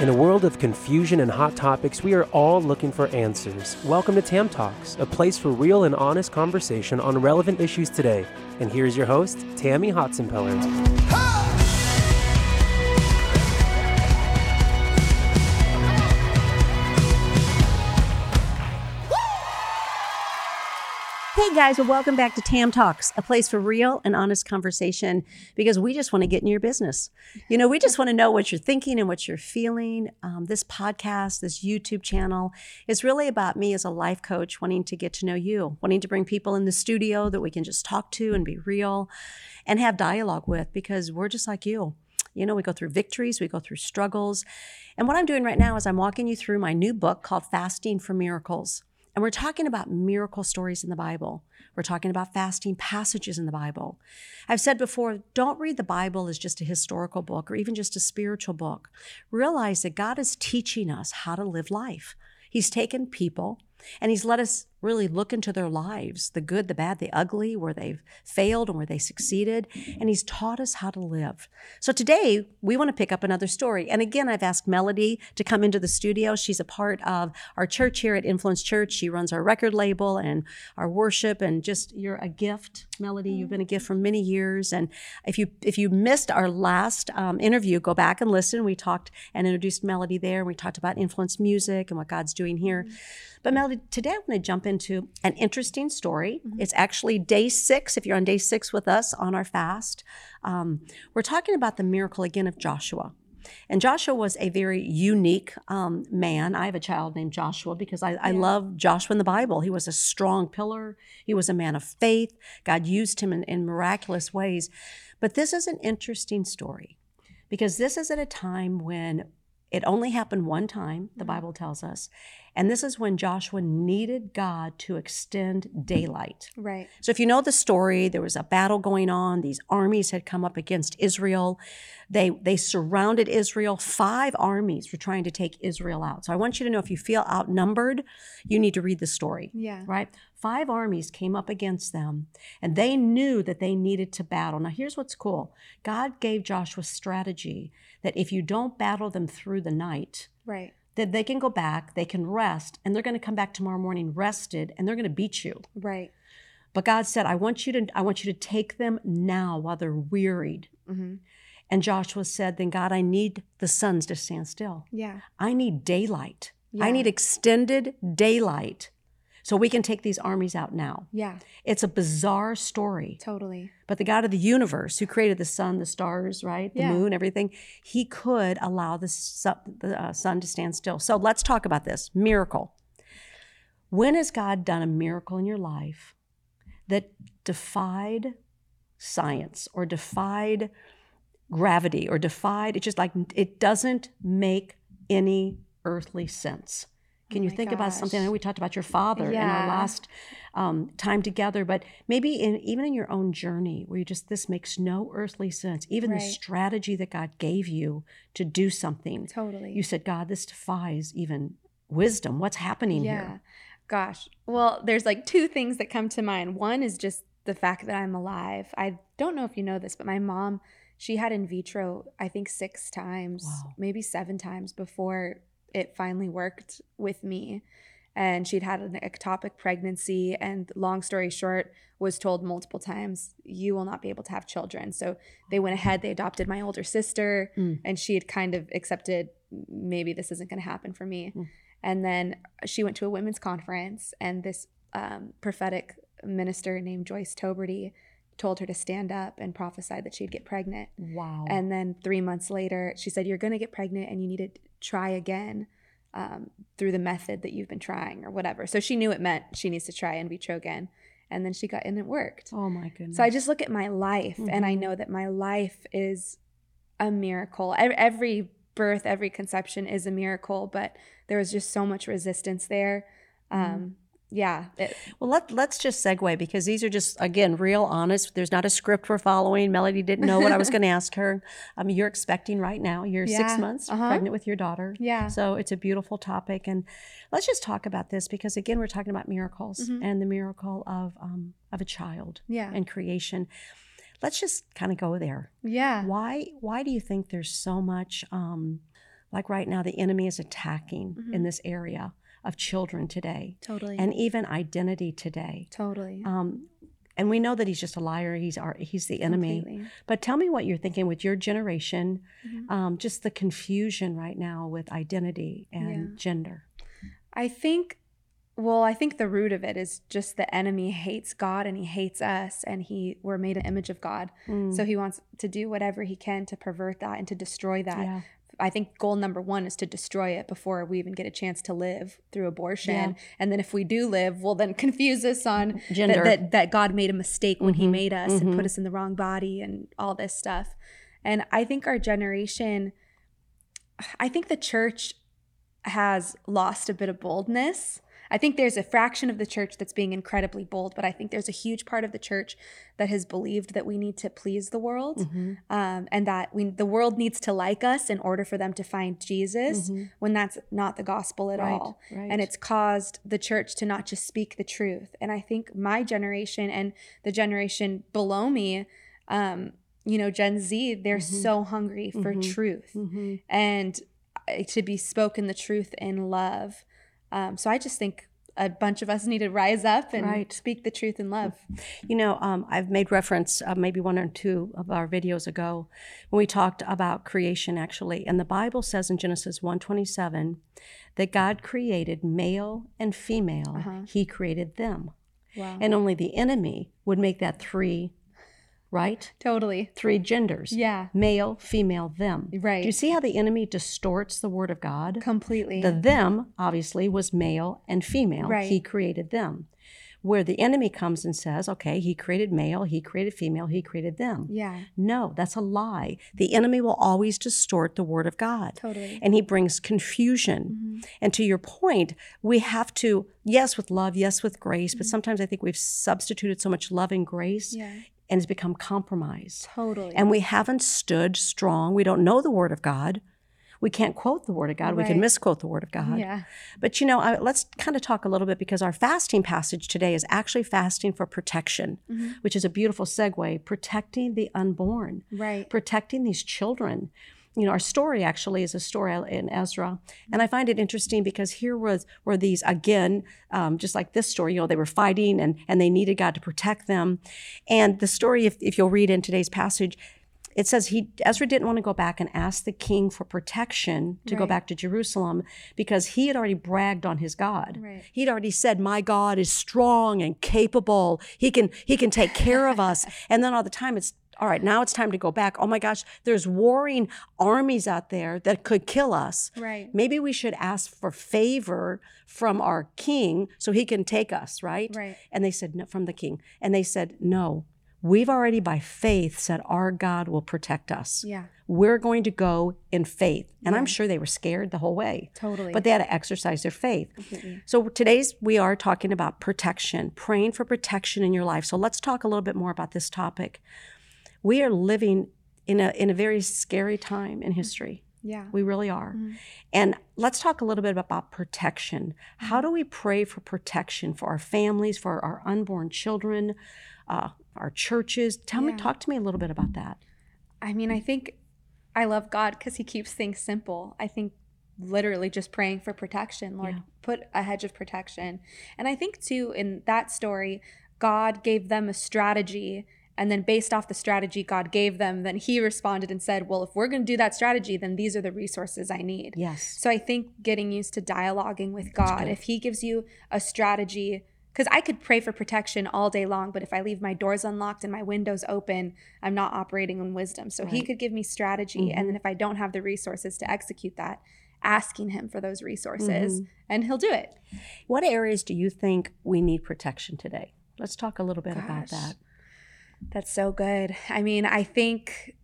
In a world of confusion and hot topics, we are all looking for answers. Welcome to Tam Talks, a place for real and honest conversation on relevant issues today. And here's your host, Tammy Hotsenpiller. Hey guys, well, welcome back to Tam Talks, a place for real and honest conversation because we just want to get in your business. You know, we just want to know what you're thinking and what you're feeling. Um, this podcast, this YouTube channel is really about me as a life coach wanting to get to know you, wanting to bring people in the studio that we can just talk to and be real and have dialogue with because we're just like you. You know, we go through victories, we go through struggles. And what I'm doing right now is I'm walking you through my new book called Fasting for Miracles. And we're talking about miracle stories in the Bible. We're talking about fasting passages in the Bible. I've said before, don't read the Bible as just a historical book or even just a spiritual book. Realize that God is teaching us how to live life. He's taken people and He's let us really look into their lives the good, the bad, the ugly, where they've failed and where they succeeded. And He's taught us how to live. So today, we want to pick up another story. And again, I've asked Melody to come into the studio. She's a part of our church here at Influence Church. She runs our record label and our worship, and just you're a gift, Melody. You've been a gift for many years. And if you if you missed our last um, interview, go back and listen. We talked and introduced Melody there. And We talked about influence music and what God's doing here. But Melody, today I want to jump into an interesting story. Mm-hmm. It's actually day six, if you're on day six with us on our fast. Um, we're talking about the miracle again of Joshua. And Joshua was a very unique um, man. I have a child named Joshua because I, I, love Joshua in the Bible. He was a strong pillar, he was a man of faith. God used him in, in miraculous ways. But this is an interesting story because this is at a time when it only happened one time, the mm-hmm. Bible tells us. And this is when Joshua needed God to extend daylight. Right. So if you know the story, there was a battle going on. These armies had come up against Israel. They they surrounded Israel. Five armies were trying to take Israel out. So I want you to know if you feel outnumbered, you need to read the story. Yeah. Right? Five armies came up against them, and they knew that they needed to battle. Now here's what's cool. God gave Joshua strategy that if you don't battle them through the night, right that they can go back, they can rest, and they're going to come back tomorrow morning rested, and they're going to beat you. Right. But God said, "I want you to, I want you to take them now while they're wearied." Mm-hmm. And Joshua said, "Then God, I need the suns to stand still. Yeah. I need daylight. Yeah. I need extended daylight so we can take these armies out now. Yeah. It's a bizarre story. Totally. But the God of the universe, who created the sun, the stars, right, the yeah. moon, everything, he could allow the, sun, the uh, sun to stand still. So let's talk about this miracle. When has God done a miracle in your life that defied science or defied gravity or defied, it's just like it doesn't make any earthly sense? Can oh you think gosh. about something? I know we talked about your father yeah. in our last um, time together, but maybe in even in your own journey where you just this makes no earthly sense. Even right. the strategy that God gave you to do something. Totally. You said, God, this defies even wisdom. What's happening yeah. here? Gosh. Well, there's like two things that come to mind. One is just the fact that I'm alive. I don't know if you know this, but my mom, she had in vitro, I think six times, wow. maybe seven times before it finally worked with me. And she'd had an ectopic pregnancy, and long story short, was told multiple times, You will not be able to have children. So they went ahead, they adopted my older sister, mm. and she had kind of accepted, maybe this isn't going to happen for me. Mm. And then she went to a women's conference, and this um, prophetic minister named Joyce Toberty told her to stand up and prophesied that she'd get pregnant. Wow. And then three months later, she said, You're going to get pregnant and you need to try again um, through the method that you've been trying or whatever. So she knew it meant she needs to try in vitro again. And then she got in and it worked. Oh my goodness. So I just look at my life mm-hmm. and I mm-hmm. know that my life is a miracle. Every birth, every conception is a miracle, but there was just so much resistance there. Um, mm-hmm yeah. It, well, let, let's just segue because these are just, again, real honest. There's not a script we're following. Melody didn't know what I was going to ask her. I mean, you're expecting right now. You're yeah. six months uh-huh. pregnant with your daughter. Yeah. So it's a beautiful topic. And let's just talk about this because, again, we're talking about miracles mm-hmm. and the miracle of, um, of a child yeah. and creation. Let's just kind of go there. Yeah. Why, why do you think there's so much um, like right now, the enemy is attacking mm-hmm. in this area of children today. Totally. And even identity today. Totally. Um, and we know that he's just a liar. He's our, he's the enemy. Completely. But tell me what you're thinking with your generation, mm-hmm. um, just the confusion right now with identity and yeah. gender. I think, well, I think the root of it is just the enemy hates God and he hates us, and he we're made an image of God, mm. so he wants to do whatever he can to pervert that and to destroy that. Yeah. I think goal number one is to destroy it before we even get a chance to live through abortion. Yeah. And then if we do live, well, then confuse us on Gender. That, that, that God made a mistake when mm-hmm. He made us mm-hmm. and put us in the wrong body and all this stuff. And I think our generation, I think the church has lost a bit of boldness I think there's a fraction of the church that's being incredibly bold, but I think there's a huge part of the church that has believed that we need to please the world mm-hmm. um, and that we the world needs to like us in order for them to find Jesus mm-hmm. when that's not the gospel at right, all. Right. And it's caused the church to not just speak the truth. And I think my generation and the generation below me, um, you know, Gen Z, they're mm-hmm. so hungry for mm-hmm. truth mm-hmm. and uh, to be spoken the truth in love. Um, so I just think a bunch of us need to rise up and right. speak the truth in love. You know, um, I've made reference uh, maybe one or two of our videos ago when we talked about creation actually, and the Bible says in Genesis 1:27 that God created male and female. Uh-huh. He created them. Wow. And only the enemy would make that three right? Totally. Three genders. Yeah. Male, female, them. Right. Do you see how the enemy distorts the word of God? Completely. The them, obviously, was male and female. Right. He created them. Where the enemy comes and says, okay, he created male, he created female, he created them. Yeah. No, that's a lie. The enemy will always distort the word of God. Totally. And he brings confusion. Mm-hmm. And to your point, we have to, yes, with love, yes, with grace, mm-hmm. but sometimes I think we've substituted so much love and grace yeah and has become compromised. Totally. And we haven't stood strong. We don't know the Word of God. We can't quote the Word of God. Right. We can misquote the Word of God. Yeah. But you know, I, let's kind of talk a little bit because our fasting passage today is actually fasting for protection, mm-hmm. which is a beautiful segue. Protecting the unborn. Right. Protecting these children you know, our story actually is a story in Ezra, and I find it interesting because here was were these again, um, just like this story. You know, they were fighting and and they needed God to protect them, and the story, if if you'll read in today's passage, it says he Ezra didn't want to go back and ask the king for protection to right. go back to Jerusalem because he had already bragged on his God. Right. He'd already said, "My God is strong and capable. He can he can take care of us." And then all the time it's all right, now it's time to go back. Oh my gosh, there's warring armies out there that could kill us. Right. Maybe we should ask for favor from our king so he can take us, right? Right. And they said, no, from the king. And they said, no, we've already by faith said our God will protect us. Yeah. We're going to go in faith. And yeah. I'm sure they were scared the whole way. Totally. But they had to exercise their faith. Completely. So today's we are talking about protection, praying for protection in your life. So let's talk a little bit more about this topic we are living in a in a very scary time in history. Yeah. We really are. Mm-hmm. And let's talk a little bit about protection. How mm-hmm. do we pray for protection for our families, for our unborn children, uh, our churches? Tell yeah. me, talk to me a little bit about that. I mean, I think I love God because He keeps things simple. I think literally just praying for protection, Lord, yeah. put a hedge of protection. And I think, too, in that story, God gave them a strategy and then, based off the strategy God gave them, then he responded and said, Well, if we're going to do that strategy, then these are the resources I need. Yes. So I think getting used to dialoguing with God, if he gives you a strategy, because I could pray for protection all day long, but if I leave my doors unlocked and my windows open, I'm not operating in wisdom. So right. he could give me strategy. Mm-hmm. And then if I don't have the resources to execute that, asking him for those resources, mm-hmm. and he'll do it. What areas do you think we need protection today? Let's talk a little bit Gosh. about that. That's so good. I mean, I think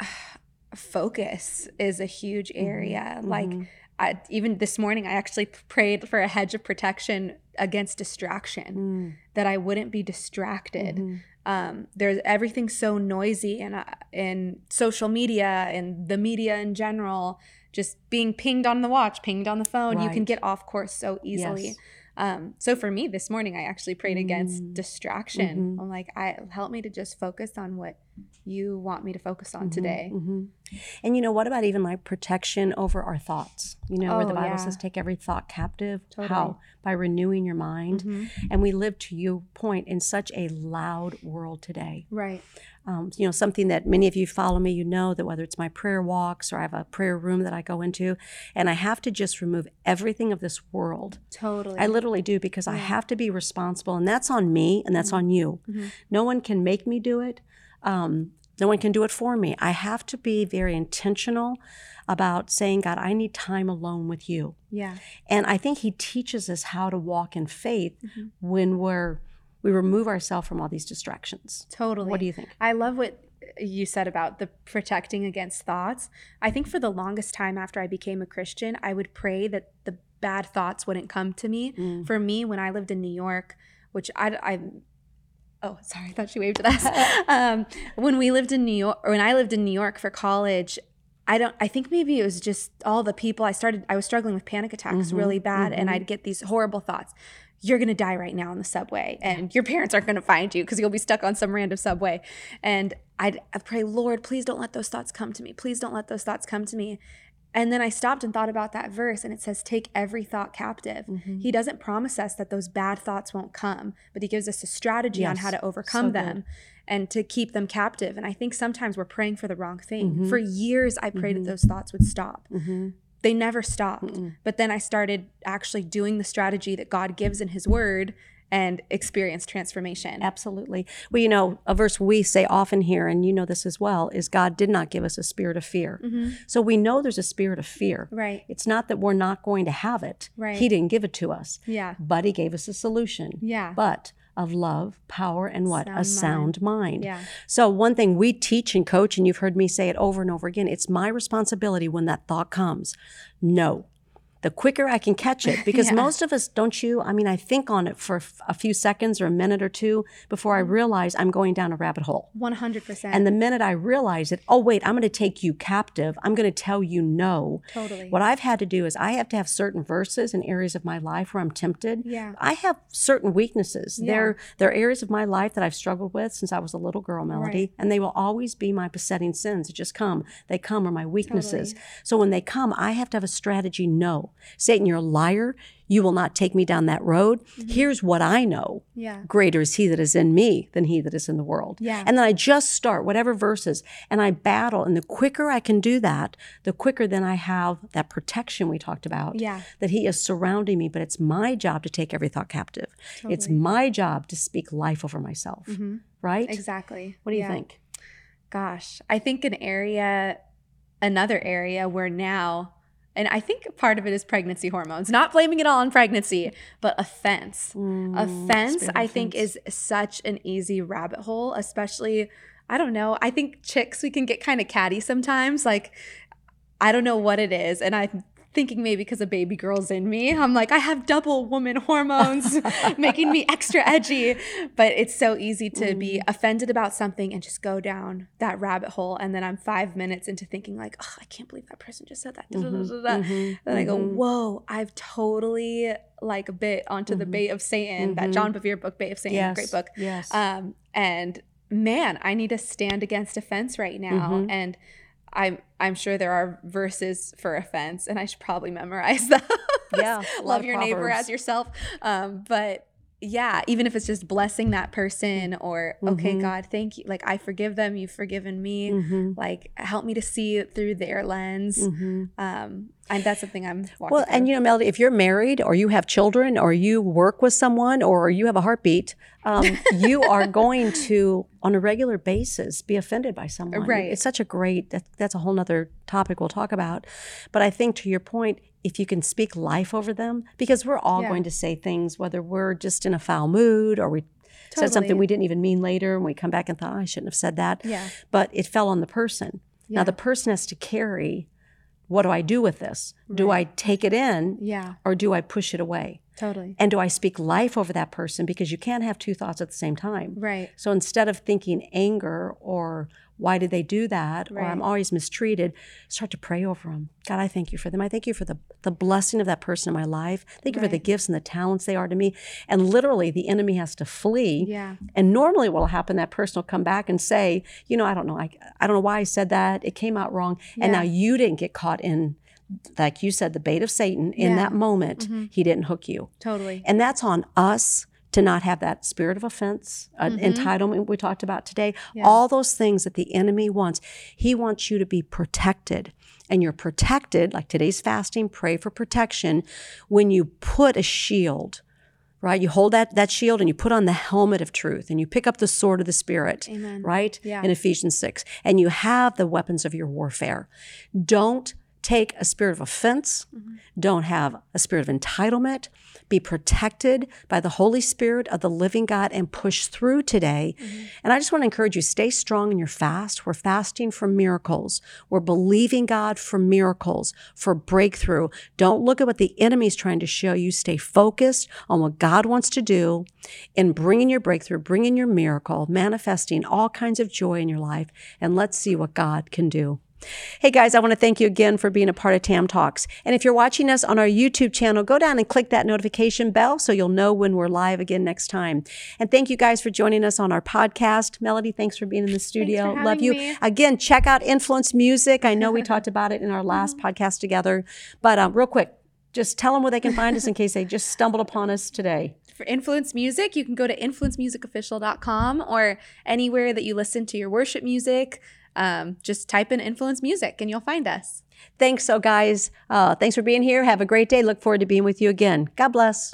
uh, focus is a huge mm-hmm. area. Mm-hmm. Like, I, even this morning, I actually prayed for a hedge of protection against distraction, mm. that I wouldn't be distracted. Mm-hmm. Um, there's everything so noisy and uh, in social media and the media in general, just being pinged on the watch, pinged on the phone. Right. You can get off course so easily. Yes. Um, so for me this morning, I actually prayed against mm. distraction. Mm-hmm. I'm like, I help me to just focus on what you want me to focus on today. Mm-hmm. And you know, what about even like protection over our thoughts? You know, where the Oh, Bible yeah. says, take every thought captive. Totally. How? By renewing your mind. Mhm. And we live, to your point, in such a loud world today. Right. Um, you know, something that many of you follow me, you know that whether it's my prayer walks or I have a prayer room that I go into, and I have to just remove everything of this world. Totally. I literally do because I have to be responsible, and that's on me and that's on you. Mhm. No one can make me do it. Um, no one can do it for me. I have to be very intentional about saying, God, I need time alone with you. yeah. And I think He teaches us how to walk in faith Mhm. when we're we remove ourselves from all these distractions. Totally. What do you think? I love what you said about the protecting against thoughts. I think for the longest time after I became a Christian, I would pray that the bad thoughts wouldn't come to me. Mm. For me, when I lived in New York, which I, I oh sorry, I thought she waved at us. um, when we lived in New York, or when I lived in New York for college. I don't I think maybe it was just all the people I started I was struggling with panic attacks Mhm, really bad and mhm. I'd get these horrible thoughts you're going to die right now on the subway and your parents aren't going to find you because you'll be stuck on some random subway and I'd, I'd pray lord please don't let those thoughts come to me please don't let those thoughts come to me and then i stopped and thought about that verse and it says take every thought captive Mhm. he doesn't promise us that those bad thoughts won't come but he gives us a strategy on how to overcome So good. them and to keep them captive and i think sometimes we're praying for the wrong thing Mhm. for years i prayed Mhm. that those thoughts would stop Mhm. they never stopped. But then I started actually doing the strategy that God gives in His Word and experience transformation. Absolutely. Well, you know, a verse we say often here, and you know this as well, is God did not give us a spirit of fear. Mhm. So we know there's a spirit of fear. Right. It's not that we're not going to have it. Right. He didn't give it to us, Yeah. but He gave us a solution. Yeah. But of love, power, and what? Sound a sound mind. yeah. So, one thing we teach and coach, and you've heard me say it over and over again it's my responsibility when that thought comes. No. The quicker I can catch it, because Yeah. most of us, don't you? I mean, I think on it for f- a few seconds or a minute or two before I realize I'm going down a rabbit hole. 100%. And the minute I realize it, oh, wait, I'm going to take you captive. I'm going to tell you no. totally. What I've had to do is I have to have certain verses and areas of my life where I'm tempted. yeah. I have certain weaknesses. Yeah. There, there are areas of my life that I've struggled with since I was a little girl, Melody, Right. and they will always be my besetting sins. It just come. They come are my weaknesses. Totally. So when they come, I have to have a strategy. No, Satan, you're a liar. You will not take me down that road. Mm-hmm. Here's what I know. Yeah. Greater is he that is in me than he that is in the world. Yeah. And then I just start whatever verses and I battle. And the quicker I can do that, the quicker then I have that protection we talked about Yeah. that he is surrounding me, but it's my job to take every thought captive. It's my job to speak life over myself, Mhm. right? Exactly. What do you think? Gosh, I think an area, another area where now, and I think part of it is pregnancy hormones, not blaming it all on pregnancy, but offense. Offense, I of think, is such an easy rabbit hole, especially. I don't know. I think chicks, we can get kind of catty sometimes. Like, I don't know what it is. And I'm thinking maybe because a baby girl's in me. I'm like, I have double woman hormones making me extra edgy. But it's so easy to be Mm. offended about something and just go down that rabbit hole. And then I'm five minutes into thinking, like, oh, I can't believe that person just said that. da. Mhm, Then I go, mhm. whoa, I've totally like bit onto the Mhm. bait of Satan, that Mhm. John Bevere book, Bait of Satan, yes. great book. Yes. Um, and man, I need to stand against offense right now. And I'm I'm sure there are verses for offense, and I should probably memorize them. Yeah, love your neighbor as yourself. Um, but yeah, even if it's just blessing that person, or okay, Mhm. God, thank you. Like I forgive them, you've forgiven me. Mhm, Like help me to see it through their lens. mhm. Um, and that's something I'm Well, and you know, Melody, if you're married or you have children or you work with someone or you have a heartbeat, um, you are going to, on a regular basis, be offended by someone. Right. It's such a great, that, that's a whole nother topic we'll talk about. But I think to your point, if you can speak life over them, because we're all Yeah. going to say things, whether we're just in a foul mood or we said something we didn't even mean later and we come back and thought, oh, I shouldn't have said that. yeah, But it fell on the person. yeah, Now the person has to carry what do I do with this? Do I take it in yeah, or do I push it away? Totally. And do I speak life over that person? Because you can't have two thoughts at the same time. Right. So instead of thinking anger or why did they do that? or i'm always mistreated start to pray over them god i thank you for them. I thank you for the, the blessing of that person in my life. Thank you for the gifts and the talents they are to me. And literally the enemy has to flee. Yeah. and normally what will happen that person will come back and say you know i don't know. I, I don't know why i said that. It came out wrong. And now you didn't get caught in like you said the bait of satan in Yeah. that moment Mhm. he didn't hook you Totally. and that's on us to not have that spirit of offense, uh, Mhm. entitlement we talked about today. Yeah. All those things that the enemy wants. He wants you to be protected. And you're protected, like today's fasting, pray for protection when you put a shield, right? You hold that, that shield and you put on the helmet of truth and you pick up the sword of the Spirit Amen. right? Yeah. In Ephesians 6. And you have the weapons of your warfare. Don't take a spirit of offense. Mm-hmm. Don't have a spirit of entitlement. Be protected by the Holy Spirit of the living God and push through today. Mm-hmm. And I just want to encourage you stay strong in your fast. We're fasting for miracles. We're believing God for miracles, for breakthrough. Don't look at what the enemy's trying to show you. Stay focused on what God wants to do in bringing your breakthrough, bringing your miracle, manifesting all kinds of joy in your life. And let's see what God can do. Hey guys, I want to thank you again for being a part of Tam Talks. And if you're watching us on our YouTube channel, go down and click that notification bell so you'll know when we're live again next time. And thank you guys for joining us on our podcast. Melody, thanks for being in the studio. Love you. me. Again, check out Influence Music. I know we talked about it in our last Mm-hmm. podcast together. But um, real quick, just tell them where they can find us in case they just stumbled upon us today. For Influence Music, you can go to influencemusicofficial.com or anywhere that you listen to your worship music. Um, just type in Influence Music and you'll find us. Thanks, so guys. Uh, thanks for being here. Have a great day. Look forward to being with you again. God bless.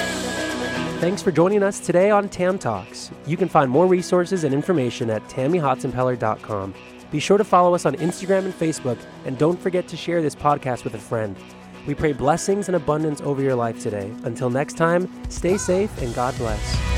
Thanks for joining us today on Tam Talks. You can find more resources and information at tammyhotsenpiller.com. Be sure to follow us on Instagram and Facebook, and don't forget to share this podcast with a friend. We pray blessings and abundance over your life today. Until next time, stay safe and God bless.